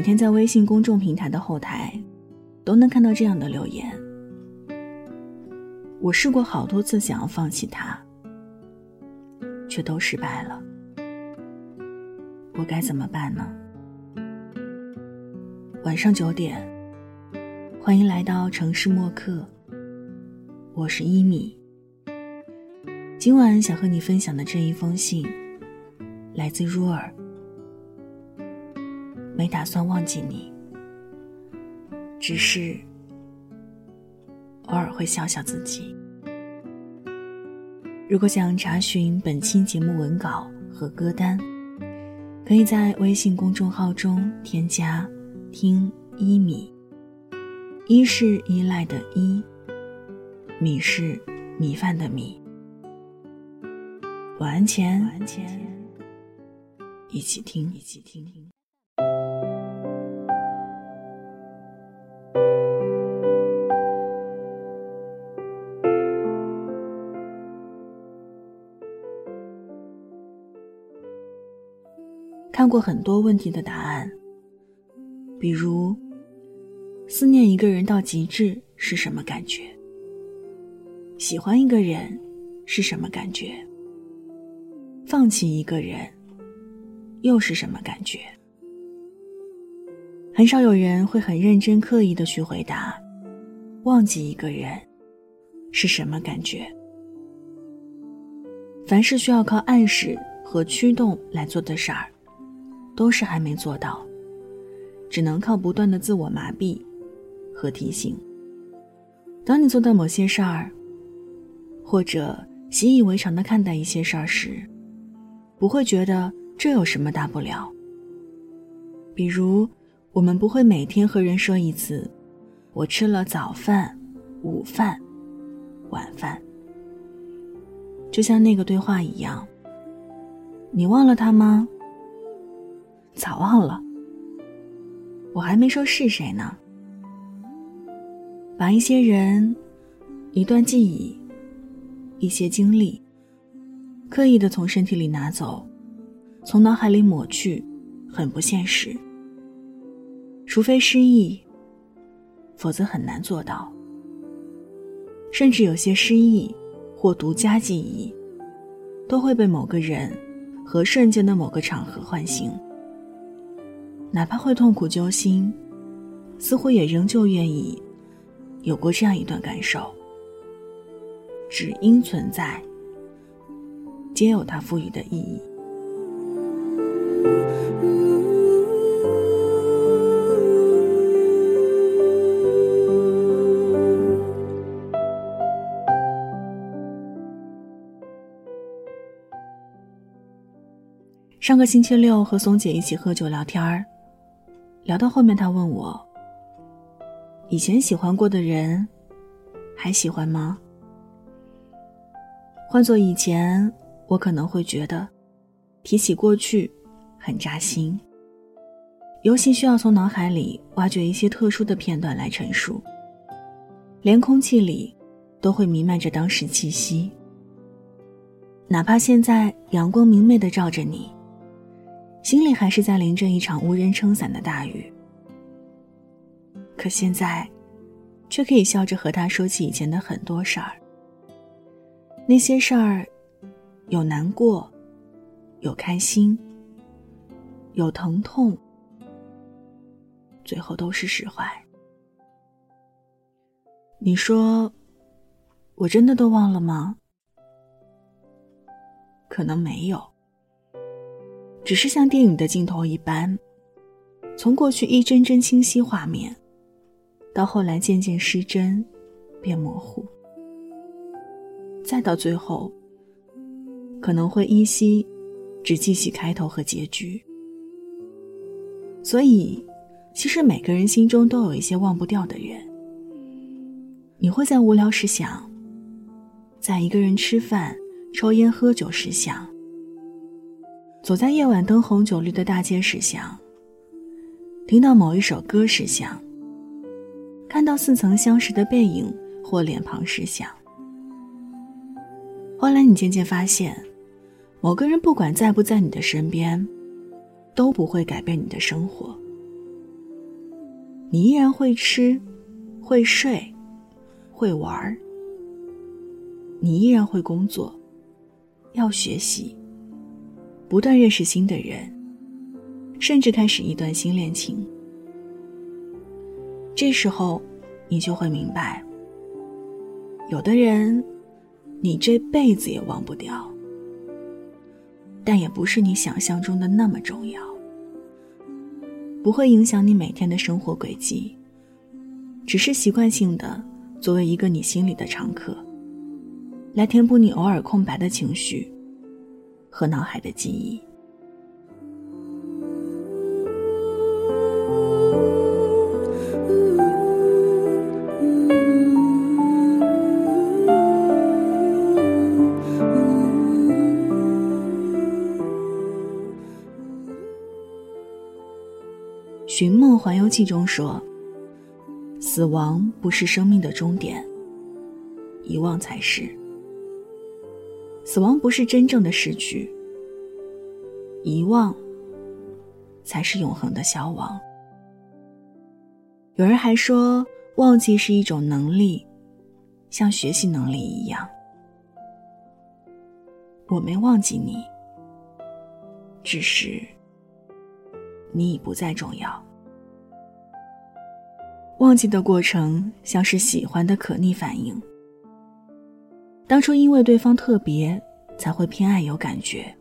每天在微信公众平台的后台，都能看到这样的留言。我试过好多次想要放弃他，却都失败了。我该怎么办呢？晚上九点，欢迎来到城市默客。我是一米。今晚想和你分享的这一封信，来自入尔。没打算忘记你，只是偶尔会笑笑自己。如果想查询本期节目文稿和歌单，可以在微信公众号中添加“听一米”，一是依赖的依，米是米饭的米。晚安前，一起听，一起听。看过很多问题的答案，比如思念一个人到极致是什么感觉？喜欢一个人是什么感觉？放弃一个人又是什么感觉？很少有人会很认真刻意的去回答，忘记一个人是什么感觉？凡是需要靠暗示和驱动来做的事儿。都是还没做到，只能靠不断的自我麻痹和提醒。当你做到某些事儿，或者习以为常的看待一些事儿时，不会觉得这有什么大不了。比如，我们不会每天和人说一次“我吃了早饭、午饭、晚饭”，就像那个对话一样。你忘了他吗？早忘了，我还没说是谁呢。把一些人、一段记忆、一些经历，刻意的从身体里拿走，从脑海里抹去，很不现实。除非失忆，否则很难做到。甚至有些失忆或独家记忆，都会被某个人和瞬间的某个场合唤醒。哪怕会痛苦揪心，似乎也仍旧愿意有过这样一段感受。只因存在，皆有它赋予的意义。上个星期六和松姐一起喝酒聊天儿。聊到后面，他问我：“以前喜欢过的人，还喜欢吗？”换做以前，我可能会觉得，提起过去，很扎心，尤其需要从脑海里挖掘一些特殊的片段来陈述，连空气里都会弥漫着当时气息。哪怕现在阳光明媚的照着你。心里还是在淋着一场无人撑伞的大雨，可现在，却可以笑着和他说起以前的很多事儿。那些事儿，有难过，有开心，有疼痛，最后都是释怀。你说，我真的都忘了吗？可能没有。只是像电影的镜头一般，从过去一帧帧清晰画面，到后来渐渐失真，变模糊，再到最后，可能会依稀只记起开头和结局。所以，其实每个人心中都有一些忘不掉的人。你会在无聊时想，在一个人吃饭、抽烟、喝酒时想。走在夜晚灯红酒绿的大街时想，听到某一首歌时想，看到似曾相识的背影或脸庞时想。后来你渐渐发现，某个人不管在不在你的身边，都不会改变你的生活。你依然会吃，会睡，会玩儿。你依然会工作，要学习，不断认识新的人，甚至开始一段新恋情。这时候，你就会明白，有的人，你这辈子也忘不掉。但也不是你想象中的那么重要，不会影响你每天的生活轨迹，只是习惯性的作为一个你心里的常客，来填补你偶尔空白的情绪和脑海的记忆。《寻梦环游记》中说：“死亡不是生命的终点，遗忘才是。死亡不是真正的失去，遗忘才是永恒的消亡。”有人还说，忘记是一种能力，像学习能力一样。我没忘记你，只是你已不再重要。忘记的过程像是喜欢的可逆反应。当初因为对方特别，才会偏爱有感觉。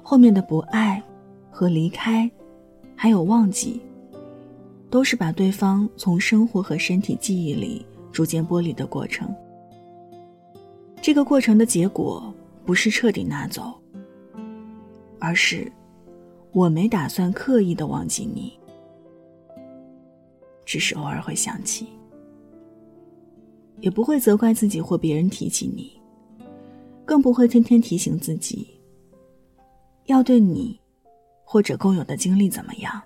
后面的不爱和离开，还有忘记，都是把对方从生活和身体记忆里逐渐剥离的过程。这个过程的结果不是彻底拿走，而是我没打算刻意的忘记你。只是偶尔会想起，也不会责怪自己或别人提起你，更不会天天提醒自己要对你或者共有的经历怎么样。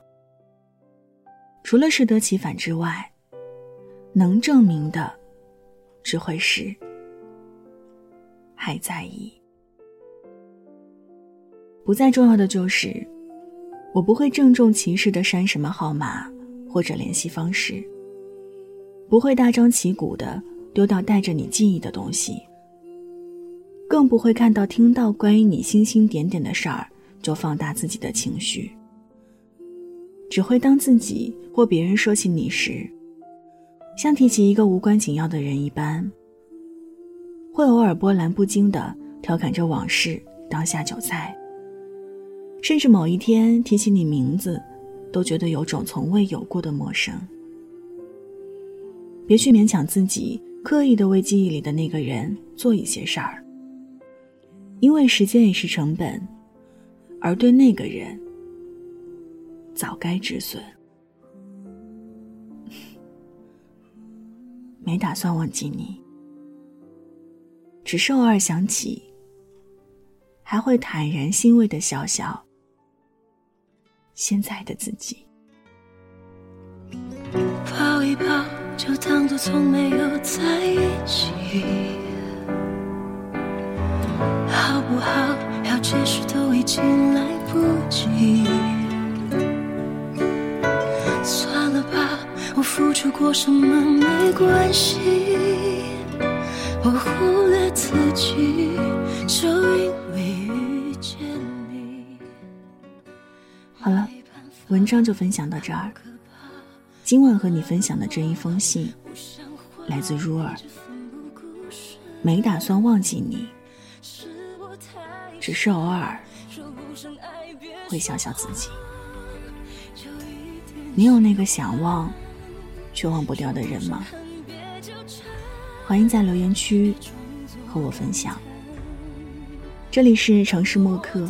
除了适得其反之外，能证明的只会是还在意。不再重要的就是，我不会郑重其事的删什么号码。或者联系方式，不会大张旗鼓的丢掉带着你记忆的东西，更不会看到听到关于你星星点点的事儿就放大自己的情绪，只会当自己或别人说起你时，像提起一个无关紧要的人一般，会偶尔波澜不惊的调侃着往事当下酒菜，甚至某一天提起你名字。都觉得有种从未有过的陌生。别去勉强自己，刻意的为记忆里的那个人做一些事儿，因为时间也是成本，而对那个人，早该止损。没打算忘记你，只是偶尔想起，还会坦然欣慰的笑笑。现在的自己，就当作从没有在一起，好不好？要解释都已经来不及。算了吧，我付出过什么没关系，我忽略自己，就因为遇见你。好了。文章就分享到这儿。今晚和你分享的这一封信，来自如儿。没打算忘记你，只是偶尔会想想自己。你有那个想忘却忘不掉的人吗？欢迎在留言区和我分享。这里是城市默客。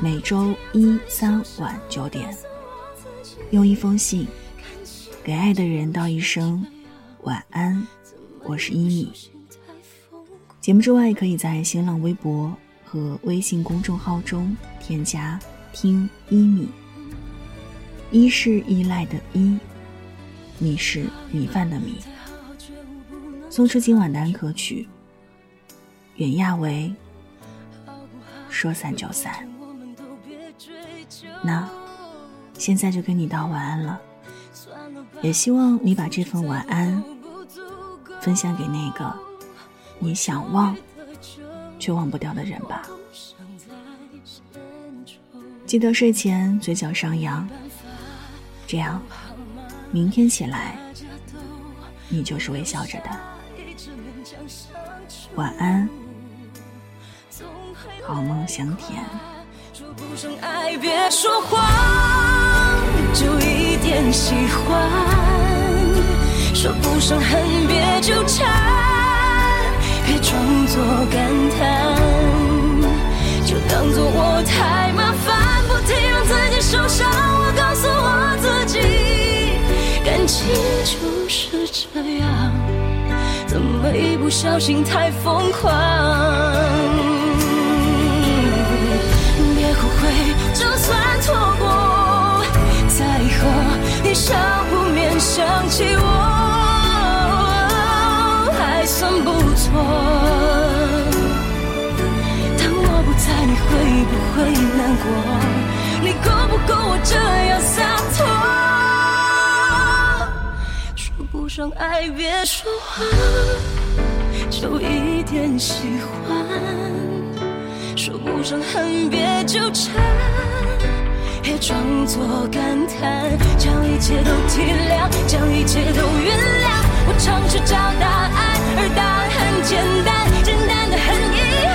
每周一、三晚九点，用一封信给爱的人道一声晚安。我是一米。节目之外，可以在新浪微博和微信公众号中添加“听一米”。一是依赖的依，米是米饭的米。送出今晚的安可曲，袁娅维。说散就散。那，现在就跟你道晚安了。也希望你把这份晚安分享给那个你想忘却忘不掉的人吧。记得睡前嘴角上扬，这样明天起来你就是微笑着的。晚安，好梦香甜。说不上爱，别说谎，就一点喜欢；说不上恨，别纠缠，别装作感叹，就当作我太麻烦，不停让自己受伤。我告诉我自己，感情就是这样，怎么一不小心太疯狂？和你笑不免想起我，还算不错。当我不在，你会不会难过？你够不够我这样洒脱？说不上爱，别说谎，就一点喜欢。说不上恨，别纠缠，别装作感叹，将一切都体谅，将一切都原谅。我尝试找答案，而答案很简单，简单的很遗憾。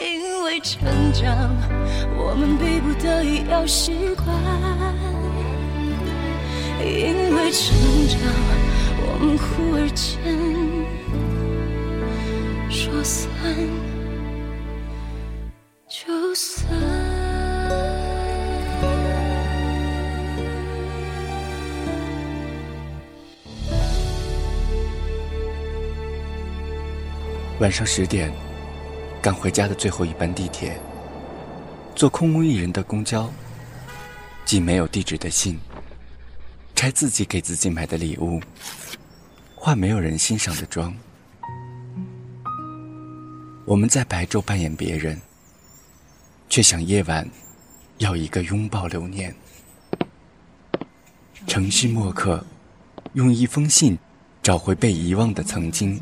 因为成长，我们逼不得已要习惯；因为成长，我们忽而间。说散。晚上十点，赶回家的最后一班地铁，坐空无一人的公交，寄没有地址的信，拆自己给自己买的礼物，化没有人欣赏的妆。我们在白昼扮演别人，却想夜晚要一个拥抱留念。城市墨客用一封信找回被遗忘的曾经。